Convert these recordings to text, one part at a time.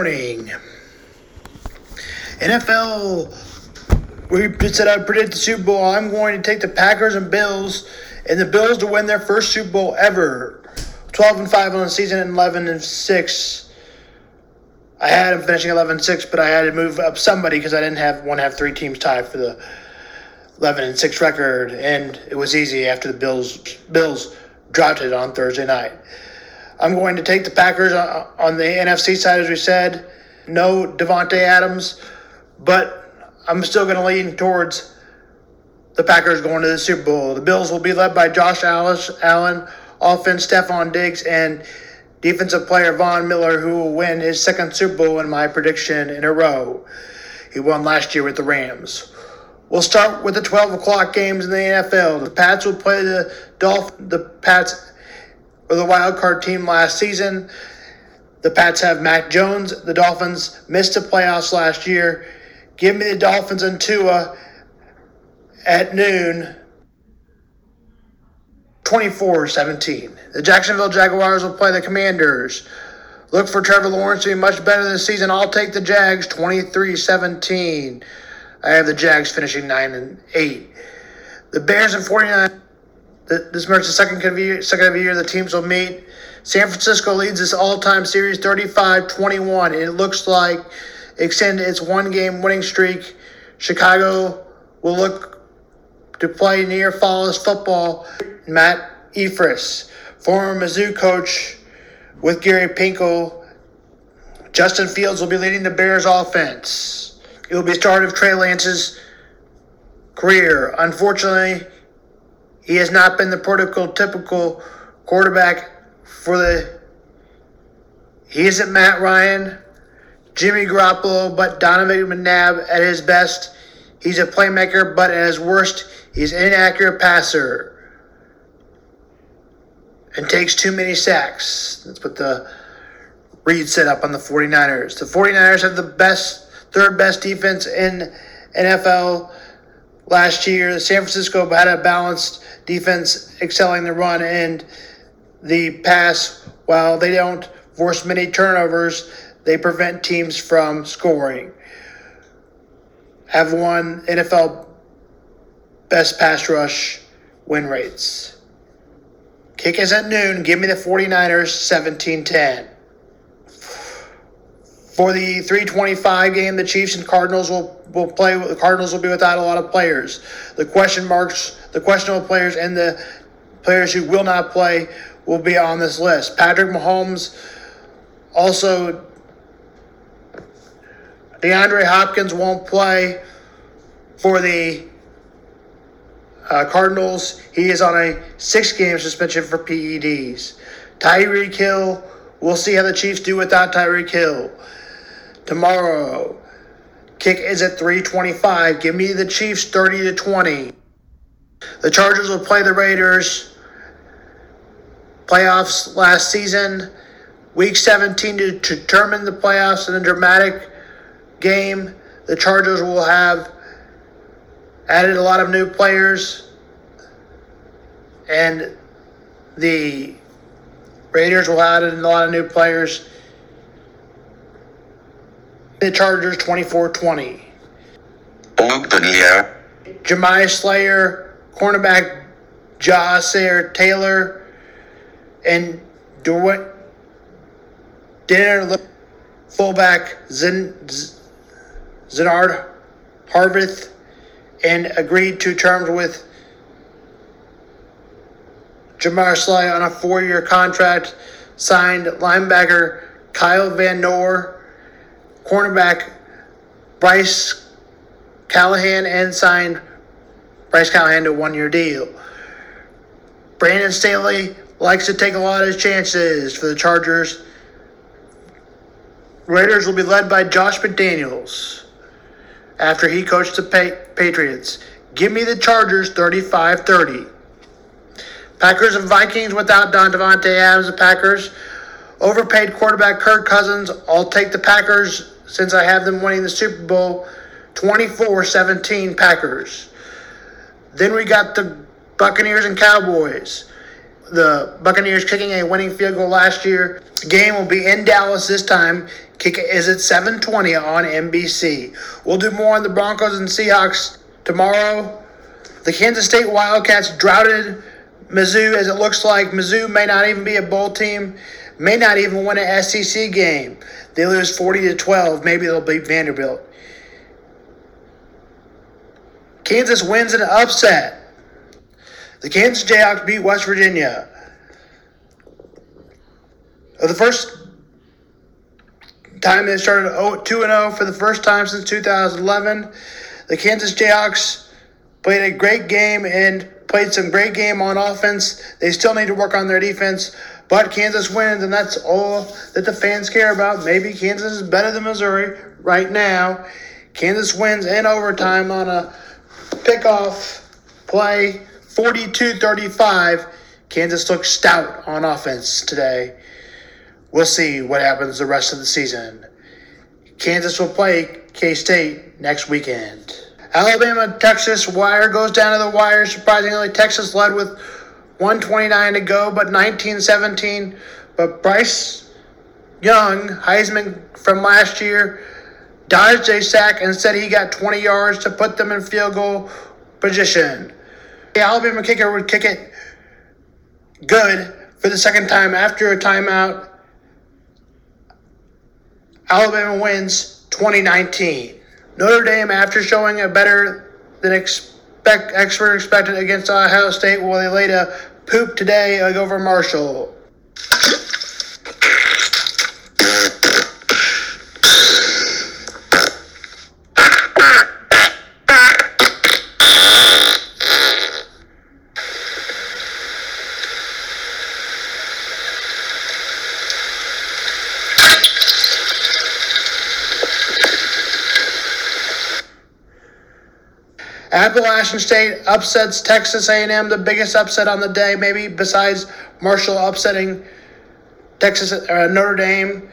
morning. NFL, we said I predicted the Super Bowl. I'm going to take the Packers and Bills, and the Bills to win their first Super Bowl ever. 12 and 5 on the season and 11 and 6. I had them finishing 11 and 6, but I had to move up somebody because I didn't have one have three teams tied for the 11 and 6 record, and it was easy after the Bills Bills dropped it on Thursday night. I'm going to take the Packers on the NFC side, as we said. No Davante Adams, but I'm still going to lean towards the Packers going to the Super Bowl. The Bills will be led by Josh Allen, offense Stefon Diggs, and defensive player Von Miller, who will win his second Super Bowl in my prediction in a row. He won last year with the Rams. We'll start with the 12 o'clock games in the NFL. The Pats will play the Dolph. The Pats were the wild card team last season. The Pats have Mac Jones. The Dolphins missed the playoffs last year. Give me the Dolphins and Tua at noon. 24 17. The Jacksonville Jaguars will play the Commanders. Look for Trevor Lawrence to be much better this season. I'll take the Jags 23 17. I have the Jags finishing 9 and 8. The Bears and 49. This marks the second of year, the year the teams will meet. San Francisco leads this all-time series 35-21. It looks like extend its one-game winning streak. Chicago will look to play near flawless football. Matt Eberflus, former Mizzou coach with Gary Pinkel. Justin Fields will be leading the Bears offense. It will be the start of Trey Lance's career. Unfortunately, he has not been the prototypical quarterback for the. He isn't Matt Ryan, Jimmy Garoppolo, but Donovan McNabb at his best. He's a playmaker, but at his worst, he's an inaccurate passer and takes too many sacks. That's what the Reid set up on the 49ers. The 49ers have the best third best defense in NFL last year. San Francisco had a balanced defense, excelling the run and the pass. While they don't force many turnovers, they prevent teams from scoring. Have won NFL best pass rush win rates. Kick is at noon. Give me the 49ers 17 10. For the 325 game, the Chiefs and Cardinals will, will play. The Cardinals will be without a lot of players. The question marks, the questionable players, and the players who will not play will be on this list. Patrick Mahomes, also DeAndre Hopkins won't play for the uh, Cardinals. He is on a six-game suspension for PEDs. Tyreek Hill. We'll see how the Chiefs do without Tyreek Hill tomorrow. Kick is at 325. Give me the Chiefs 30 to 20. The Chargers will play the Raiders. Playoffs last season. Week 17 to determine the playoffs in a dramatic game. The Chargers will have added a lot of new players. And the Raiders will add in a lot of new players the Chargers 24 20. Open here. Jamaree Salyer, cornerback Ja'Sir Taylor, and Derwin Dinner, fullback Zen, Zander Horvath, and agreed to terms with Jamar Slay on a four year contract, signed linebacker Kyle Van Noy cornerback Bryce Callahan and signed Bryce Callahan to a one year deal. Brandon Staley likes to take a lot of chances for the Chargers. Raiders will be led by Josh McDaniels after he coached the Patriots. Give me the Chargers 35 30. Packers and Vikings without Don Davante Adams. The Packers overpaid quarterback Kirk Cousins. I'll take the Packers since I have them winning the Super Bowl 24 17 Packers. Then we got the Buccaneers and Cowboys. The Buccaneers kicking a winning field goal last year. Game will be in Dallas this time. Kick is at 7:20 on NBC. We'll do more on the Broncos and Seahawks tomorrow. The Kansas State Wildcats droughted Mizzou as it looks like Mizzou may not even be a bowl team, may not even win an SEC game. They lose 40 to 12. Maybe they'll beat Vanderbilt. Kansas wins an upset. The Kansas Jayhawks beat West Virginia. The first time they started 2 0 for the first time since 2011, the Kansas Jayhawks played a great game and played some great game on offense. They still need to work on their defense, but Kansas wins, and that's all that the fans care about. Maybe Kansas is better than Missouri right now. Kansas wins in overtime on a pickoff play, 42 35. Kansas looks stout on offense today. We'll see what happens the rest of the season. Kansas will play K State next weekend. Alabama, Texas, wire goes down to the wire. Surprisingly, Texas led with 129 to go, but 1917. But Bryce Young, Heisman from last year, dodged a sack and said he got 20 yards to put them in field goal position. The Alabama kicker would kick it good for the second time after a timeout. Alabama wins 2019. Notre Dame, after showing a better than expect expert expected against Ohio State, well, they laid a poop today over Marshall. Appalachian State upsets Texas A&M, the biggest upset on the day, maybe besides Marshall upsetting Texas uh, Notre Dame,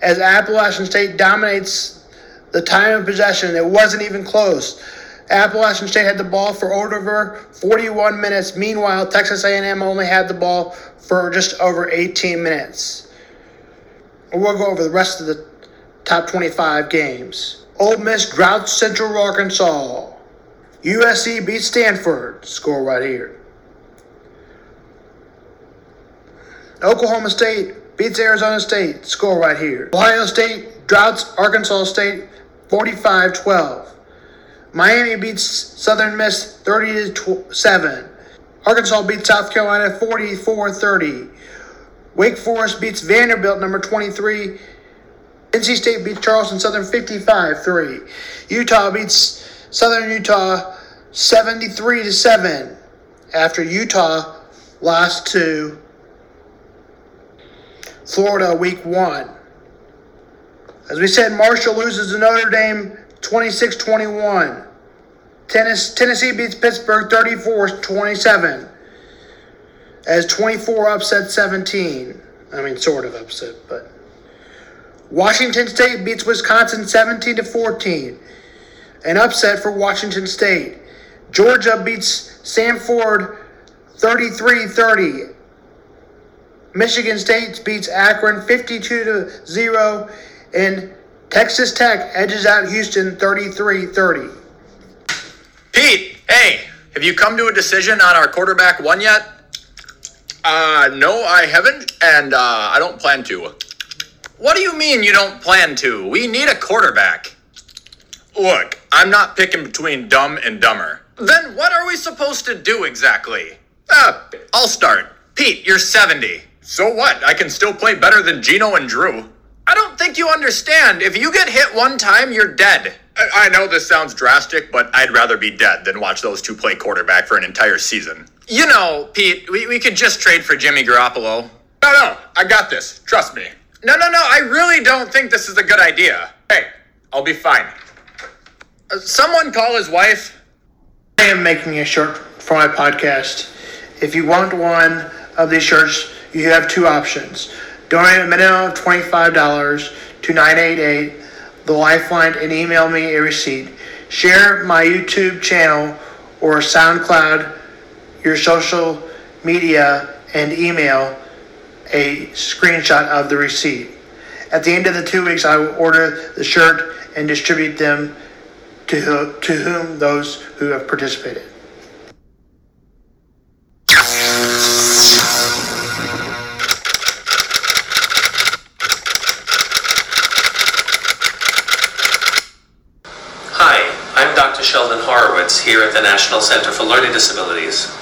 as Appalachian State dominates the time of possession. It wasn't even close. Appalachian State had the ball for over 41 minutes. Meanwhile, Texas A&M only had the ball for just over 18 minutes. We'll go over the rest of the top 25 games. Ole Miss droughts Central Arkansas. USC beats Stanford. Score right here. Oklahoma State beats Arizona State. Score right here. Ohio State droughts Arkansas State 45 12. Miami beats Southern Miss 30 7. Arkansas beats South Carolina 44 30. Wake Forest beats Vanderbilt number 23. NC State beats Charleston Southern 55 3. Utah beats Southern Utah 73 to 7 after Utah lost to Florida week 1. As we said, Marshall loses to Notre Dame 26 21. Tennessee beats Pittsburgh 34 27. As 24 upset 17. I mean, sort of upset, but. Washington State beats Wisconsin 17 to 14 an upset for Washington State. Georgia beats Samford 33 30. Michigan State beats Akron 52 to 0. And Texas Tech edges out Houston 33 30. Pete, hey, have you come to a decision on our quarterback one yet? Uh, no, I haven't, and uh, I don't plan to. What do you mean you don't plan to? We need a quarterback. Look, I'm not picking between dumb and dumber. Then what are we supposed to do exactly? Ah, I'll start. Pete, you're 70. So what? I can still play better than Geno and Drew. I don't think you understand. If you get hit one time, you're dead. I, I know this sounds drastic, but I'd rather be dead than watch those two play quarterback for an entire season. You know, Pete, we, we could just trade for Jimmy Garoppolo. No, no, I got this. Trust me. No, no, no, I really don't think this is a good idea. Hey, I'll be fine. Someone call his wife. I am making a shirt for my podcast. If you want one of these shirts, you have two options. Donate a minimum of $25 to 988 The Lifeline and email me a receipt. Share my YouTube channel or SoundCloud, your social media, and email a screenshot of the receipt. At the end of the two weeks, I will order the shirt and distribute them to, to whom those who have participated. Hi, I'm Dr. Sheldon Horowitz here at the National Center for Learning Disabilities.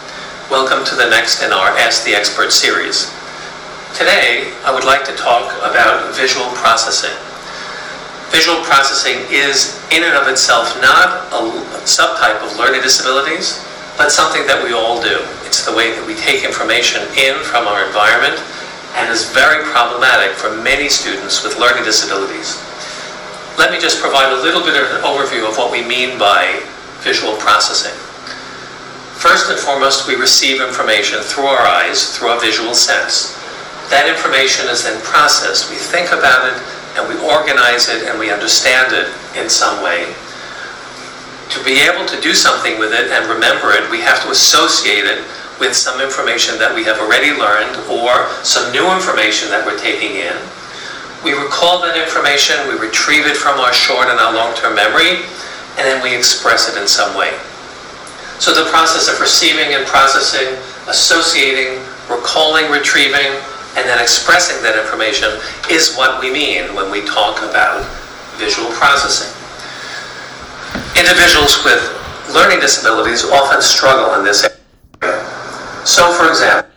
Welcome to the next in our Ask the Expert series. Today, I would like to talk about visual processing. Visual processing is, in and of itself, not a subtype of learning disabilities, but something that we all do. It's the way that we take information in from our environment and is very problematic for many students with learning disabilities. Let me just provide a little bit of an overview of what we mean by visual processing. First and foremost, we receive information through our eyes, through our visual sense. That information is then processed. We think about it and we organize it and we understand it in some way. To be able to do something with it and remember it, we have to associate it with some information that we have already learned or some new information that we're taking in. We recall that information, we retrieve it from our short and our long-term memory, and then we express it in some way. So the process of receiving and processing, associating, recalling, retrieving, and then expressing that information is what we mean when we talk about visual processing. Individuals with learning disabilities often struggle in this area. So, for example,